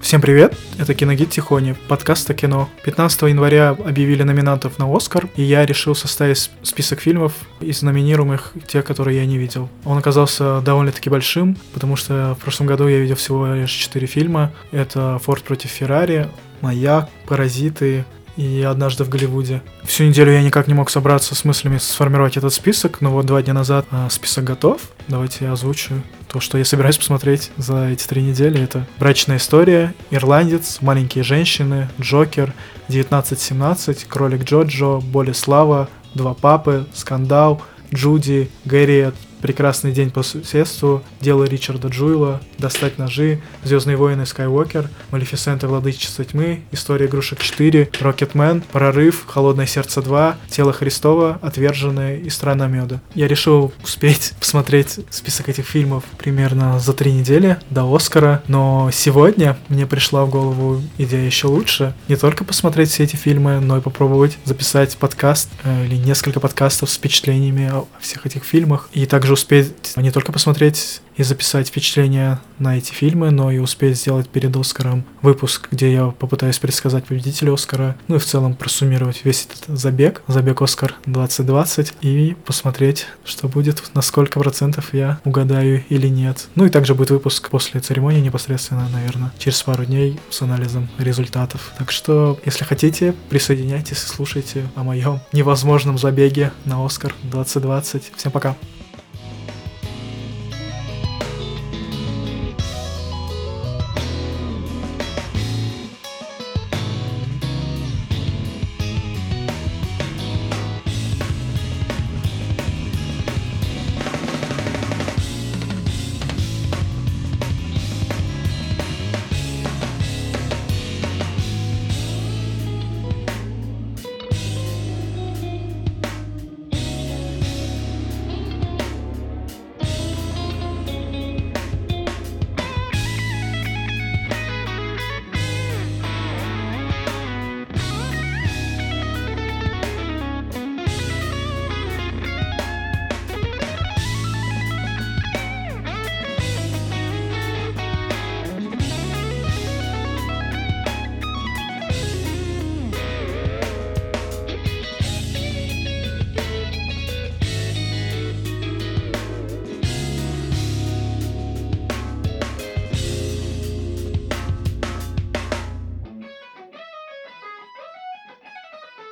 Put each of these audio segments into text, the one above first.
Всем привет, это Киногид Тихони, подкаст о кино. 15 января объявили номинантов на Оскар, и я решил составить список фильмов из номинируемых, те, которые я не видел. Он оказался довольно-таки большим, потому что в прошлом году я видел всего лишь 4 фильма. Это «Форд против Феррари», «Маяк», «Паразиты», и однажды в Голливуде. Всю неделю я никак не мог собраться с мыслями сформировать этот список, но вот два дня назад э, список готов. Давайте я озвучу то, что я собираюсь посмотреть за эти три недели. Это «Брачная история», «Ирландец», «Маленькие женщины», «Джокер», «1917», «Кролик Джоджо», «Болеслава», «Два папы», «Скандал», «Джуди», «Гарриет», Прекрасный день по соседству, Дело Ричарда Джуэла, Достать ножи, Звездные войны Скайуокер, Малефисента Владычица тьмы, История игрушек 4, Рокетмен, Прорыв, Холодное сердце 2, Тело Христова, Отверженное и Страна меда. Я решил успеть посмотреть список этих фильмов примерно за три недели до Оскара, но сегодня мне пришла в голову идея еще лучше. Не только посмотреть все эти фильмы, но и попробовать записать подкаст э, или несколько подкастов с впечатлениями о всех этих фильмах. И также также успеть не только посмотреть и записать впечатления на эти фильмы, но и успеть сделать перед Оскаром выпуск, где я попытаюсь предсказать победителя Оскара, ну и в целом просуммировать весь этот забег, забег Оскар 2020, и посмотреть, что будет, на сколько процентов я угадаю или нет. Ну и также будет выпуск после церемонии непосредственно, наверное, через пару дней с анализом результатов. Так что, если хотите, присоединяйтесь и слушайте о моем невозможном забеге на Оскар 2020. Всем пока!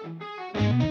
Música